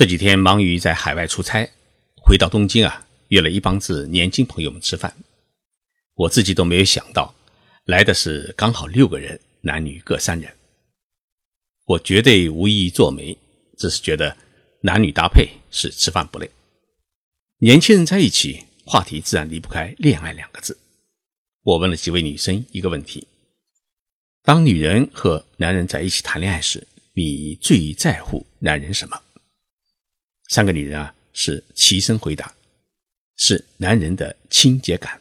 这几天忙于在海外出差，回到东京啊，约了一帮子年轻朋友们吃饭。我自己都没有想到，来的是刚好六个人，男女各三人。我绝对无意做媒，只是觉得男女搭配是吃饭不累。年轻人在一起，话题自然离不开恋爱两个字。我问了几位女生一个问题：当女人和男人在一起谈恋爱时，你最在乎男人什么？三个女人啊是齐声回答：是男人的清洁感。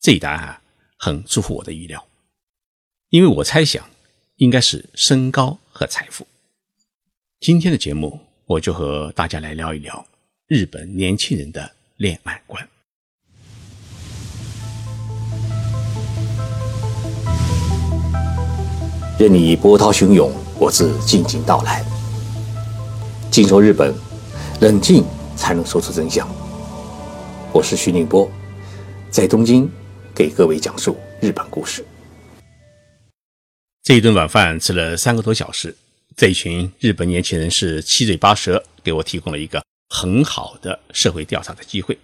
这一答案啊很出乎我的预料，因为我猜想应该是身高和财富。今天的节目，我就和大家来聊一聊日本年轻人的恋爱观。任你波涛汹涌，我自静静到来。静说日本，冷静才能说出真相。我是徐宁波，在东京给各位讲述日本故事。这一顿晚饭吃了三个多小时，这一群日本年轻人是七嘴八舌，给我提供了一个很好的社会调查的机会。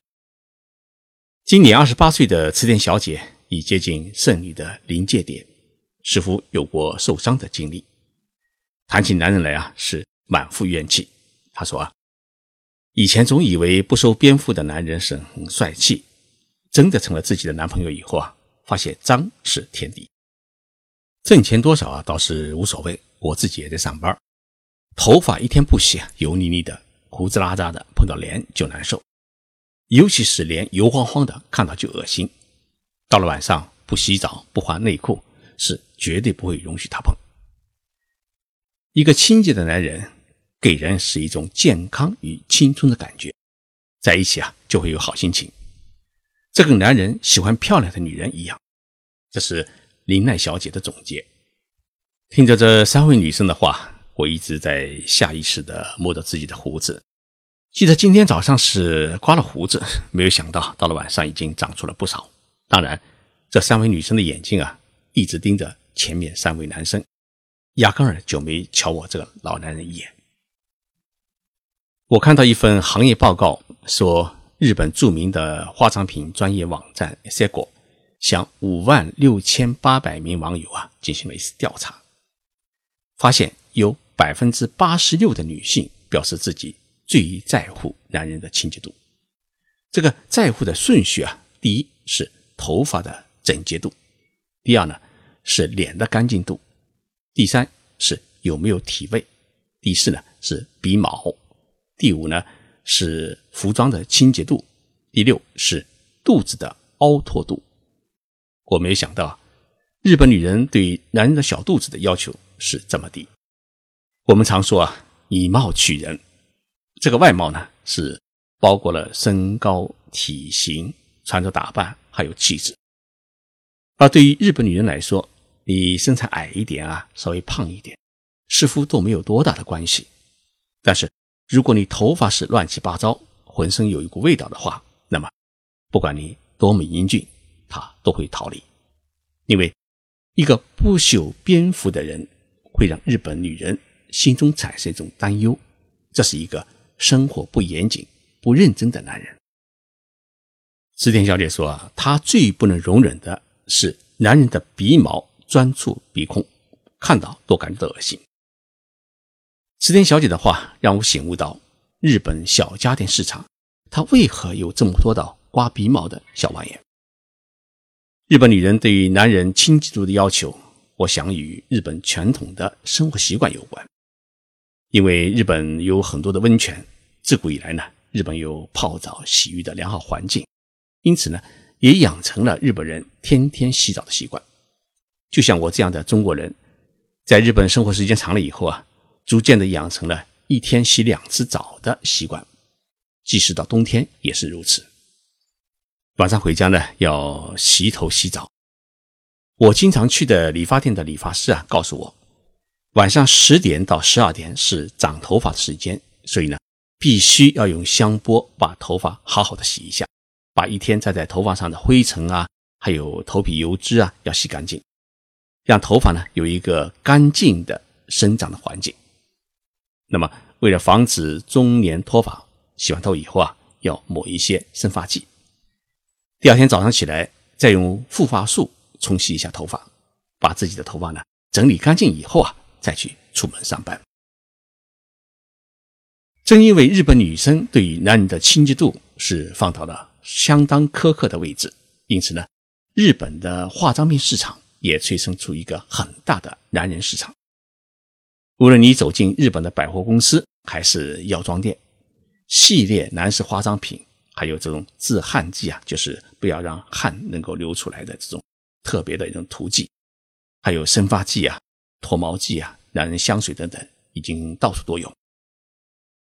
今年二十八岁的池田小姐已接近胜利的临界点。似乎有过受伤的经历，谈起男人来啊，是满腹怨气。他说啊，以前总以为不收边幅的男人是很帅气，真的成了自己的男朋友以后啊，发现脏是天敌。挣钱多少啊倒是无所谓，我自己也在上班，头发一天不洗啊，油腻腻的，胡子拉碴的，碰到脸就难受，尤其是脸油晃晃的，看到就恶心。到了晚上不洗澡不换内裤。是绝对不会容许他碰。一个清洁的男人，给人是一种健康与青春的感觉，在一起啊就会有好心情。这跟男人喜欢漂亮的女人一样。这是林奈小姐的总结。听着这三位女生的话，我一直在下意识地摸着自己的胡子。记得今天早上是刮了胡子，没有想到到了晚上已经长出了不少。当然，这三位女生的眼睛啊。一直盯着前面三位男生，压根儿就没瞧我这个老男人一眼。我看到一份行业报告说，日本著名的化妆品专业网站 Seiko 向五万六千八百名网友啊进行了一次调查，发现有百分之八十六的女性表示自己最在乎男人的清洁度。这个在乎的顺序啊，第一是头发的整洁度，第二呢。是脸的干净度，第三是有没有体味，第四呢是鼻毛，第五呢是服装的清洁度，第六是肚子的凹凸度。我没有想到，日本女人对男人的小肚子的要求是这么低。我们常说啊，以貌取人，这个外貌呢是包括了身高、体型、穿着打扮还有气质，而对于日本女人来说，你身材矮一点啊，稍微胖一点，似乎都没有多大的关系。但是，如果你头发是乱七八糟，浑身有一股味道的话，那么，不管你多么英俊，他都会逃离。因为，一个不修边幅的人，会让日本女人心中产生一种担忧：这是一个生活不严谨、不认真的男人。池田小姐说啊，她最不能容忍的是男人的鼻毛。钻出鼻孔，看到都感觉到恶心。石田小姐的话让我醒悟到，日本小家电市场，它为何有这么多的刮鼻毛的小玩意？日本女人对于男人清洁度的要求，我想与日本传统的生活习惯有关。因为日本有很多的温泉，自古以来呢，日本有泡澡洗浴的良好环境，因此呢，也养成了日本人天天洗澡的习惯。就像我这样的中国人，在日本生活时间长了以后啊，逐渐的养成了一天洗两次澡的习惯，即使到冬天也是如此。晚上回家呢，要洗头洗澡。我经常去的理发店的理发师啊，告诉我，晚上十点到十二点是长头发的时间，所以呢，必须要用香波把头发好好的洗一下，把一天栽在头发上的灰尘啊，还有头皮油脂啊，要洗干净。让头发呢有一个干净的生长的环境。那么，为了防止中年脱发，洗完头以后啊，要抹一些生发剂。第二天早上起来，再用护发素冲洗一下头发，把自己的头发呢整理干净以后啊，再去出门上班。正因为日本女生对于男人的清洁度是放到了相当苛刻的位置，因此呢，日本的化妆品市场也催生出一个很大的男人市场。无论你走进日本的百货公司还是药妆店，系列男士化妆品，还有这种治汗剂啊，就是不要让汗能够流出来的这种特别的一种涂剂，还有生发剂啊、脱毛剂啊、男人香水等等，已经到处都有。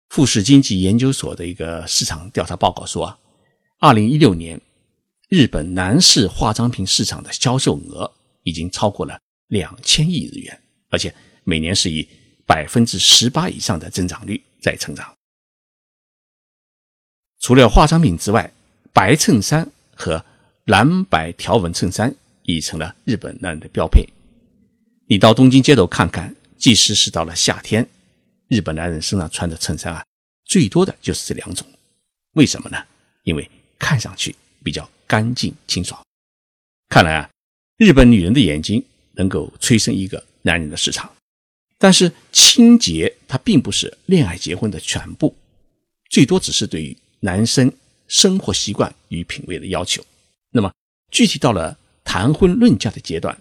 富士经济研究所的一个市场调查报告说啊，二零一六年日本男士化妆品市场的销售额已经超过了两千亿日元，而且每年是以百分之十八以上的增长率在成长。除了化妆品之外，白衬衫和蓝白条纹衬衫已成了日本男人的标配。你到东京街头看看，即使是到了夏天。日本男人身上穿的衬衫啊，最多的就是这两种，为什么呢？因为看上去比较干净清爽。看来啊，日本女人的眼睛能够催生一个男人的市场。但是清洁它并不是恋爱结婚的全部，最多只是对于男生生活习惯与品味的要求。那么具体到了谈婚论嫁的阶段，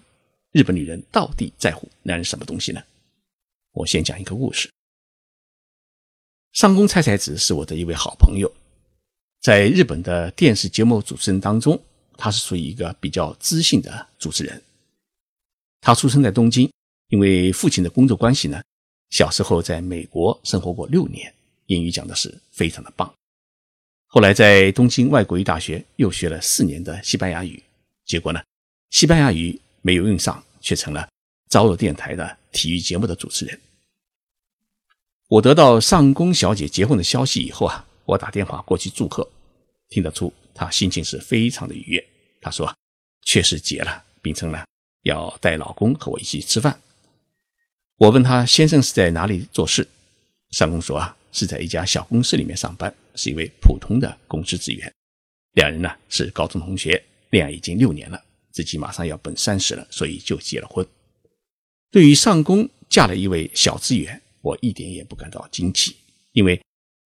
日本女人到底在乎男人什么东西呢？我先讲一个故事。上宫菜菜子是我的一位好朋友，在日本的电视节目主持人当中，他是属于一个比较知性的主持人。他出生在东京，因为父亲的工作关系呢，小时候在美国生活过六年，英语讲的是非常的棒。后来在东京外国语大学又学了四年的西班牙语，结果呢，西班牙语没有用上，却成了朝日电台的体育节目的主持人。我得到上宫小姐结婚的消息以后啊，我打电话过去祝贺，听得出她心情是非常的愉悦。她说确实结了，并称呢要带老公和我一起吃饭。我问她先生是在哪里做事，上宫说啊是在一家小公司里面上班，是一位普通的公司职员。两人呢是高中同学，恋爱已经六年了，自己马上要奔三十了，所以就结了婚。对于上宫嫁了一位小职员。我一点也不感到惊奇，因为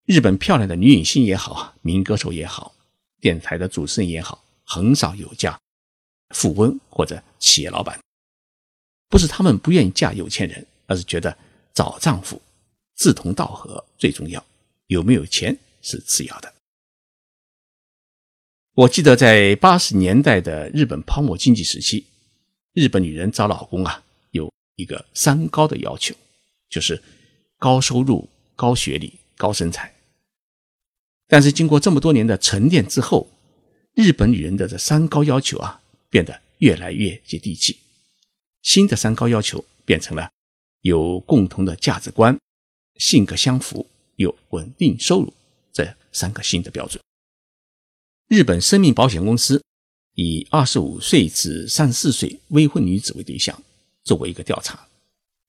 日本漂亮的女影星也好，民歌手也好，电台的主持人也好，很少有嫁富翁或者企业老板。不是他们不愿意嫁有钱人，而是觉得找丈夫志同道合最重要，有没有钱是次要的。我记得在八十年代的日本泡沫经济时期，日本女人找老公啊，有一个三高的要求，就是。高收入、高学历、高身材，但是经过这么多年的沉淀之后，日本女人的这三高要求啊，变得越来越接地气。新的三高要求变成了有共同的价值观、性格相符、有稳定收入这三个新的标准。日本生命保险公司以二十五岁至三十四岁未婚女子为对象，做过一个调查，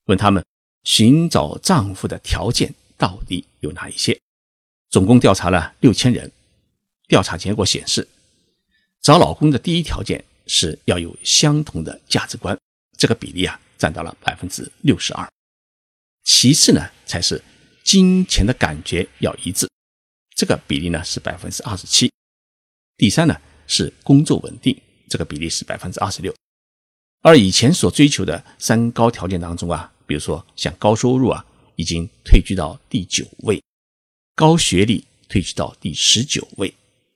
问他们。寻找丈夫的条件到底有哪一些？总共调查了六千人。调查结果显示，找老公的第一条件是要有相同的价值观，这个比例啊占到了百分之六十二。其次呢，才是金钱的感觉要一致，这个比例呢是百分之二十七。第三呢是工作稳定，这个比例是百分之二十六。而以前所追求的三高条件当中啊。比如说，像高收入啊，已经退居到第九位；高学历退居到第十九位；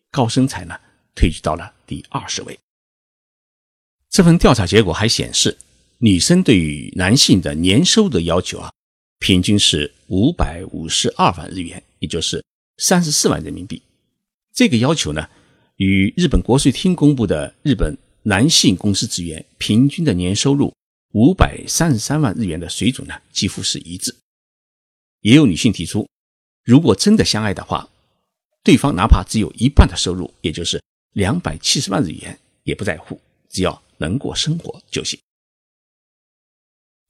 高身材呢，退居到了第二十位。这份调查结果还显示，女生对于男性的年收入的要求啊，平均是五百五十二万日元，也就是三十四万人民币。这个要求呢，与日本国税厅公布的日本男性公司职员平均的年收入。五百三十三万日元的水准呢，几乎是一致。也有女性提出，如果真的相爱的话，对方哪怕只有一半的收入，也就是两百七十万日元，也不在乎，只要能过生活就行。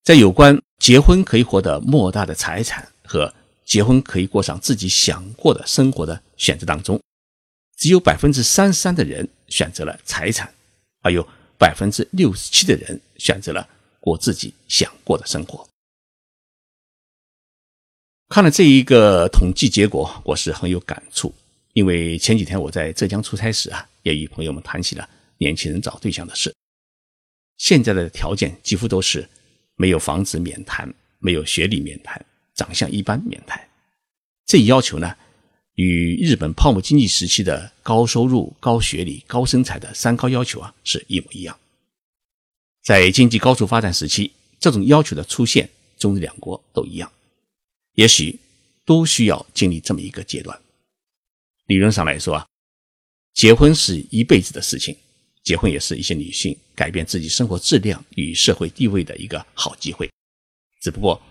在有关结婚可以获得莫大的财产和结婚可以过上自己想过的生活的选择当中，只有百分之三十三的人选择了财产，而有百分之六十七的人选择了过自己想过的生活。看了这一个统计结果，我是很有感触，因为前几天我在浙江出差时啊，也与朋友们谈起了年轻人找对象的事。现在的条件几乎都是没有房子免谈，没有学历免谈，长相一般免谈。这一要求呢，与日本泡沫经济时期的高收入、高学历、高身材的三高要求啊是一模一样。在经济高速发展时期，这种要求的出现，中日两国都一样。也许都需要经历这么一个阶段。理论上来说啊，结婚是一辈子的事情，结婚也是一些女性改变自己生活质量与社会地位的一个好机会。只不过，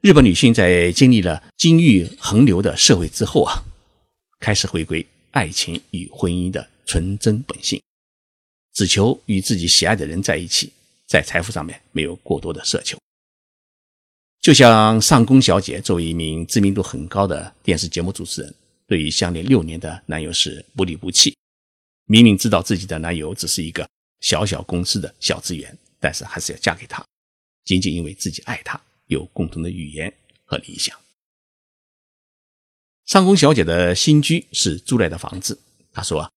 日本女性在经历了金玉横流的社会之后啊，开始回归爱情与婚姻的纯真本性，只求与自己喜爱的人在一起，在财富上面没有过多的奢求。就像上宫小姐作为一名知名度很高的电视节目主持人，对于相恋六年的男友是不离不弃。明明知道自己的男友只是一个小小公司的小职员，但是还是要嫁给他，仅仅因为自己爱他，有共同的语言和理想。上宫小姐的新居是租来的房子，她说，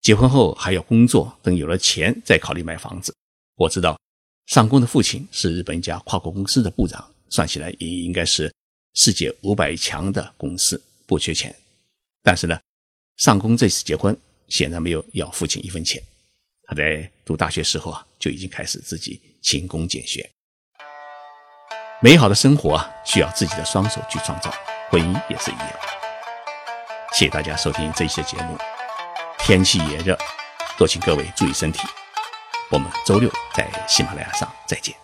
结婚后还要工作，等有了钱再考虑买房子。我知道，上宫的父亲是日本一家跨国公司的部长。算起来也应该是世界五百强的公司，不缺钱。但是呢，上宫这次结婚显然没有要父亲一分钱。他在读大学时候啊，就已经开始自己勤工俭学。美好的生活啊，需要自己的双手去创造，婚姻也是一样。谢谢大家收听这一期的节目。天气炎热，多请各位注意身体。我们周六在喜马拉雅上再见。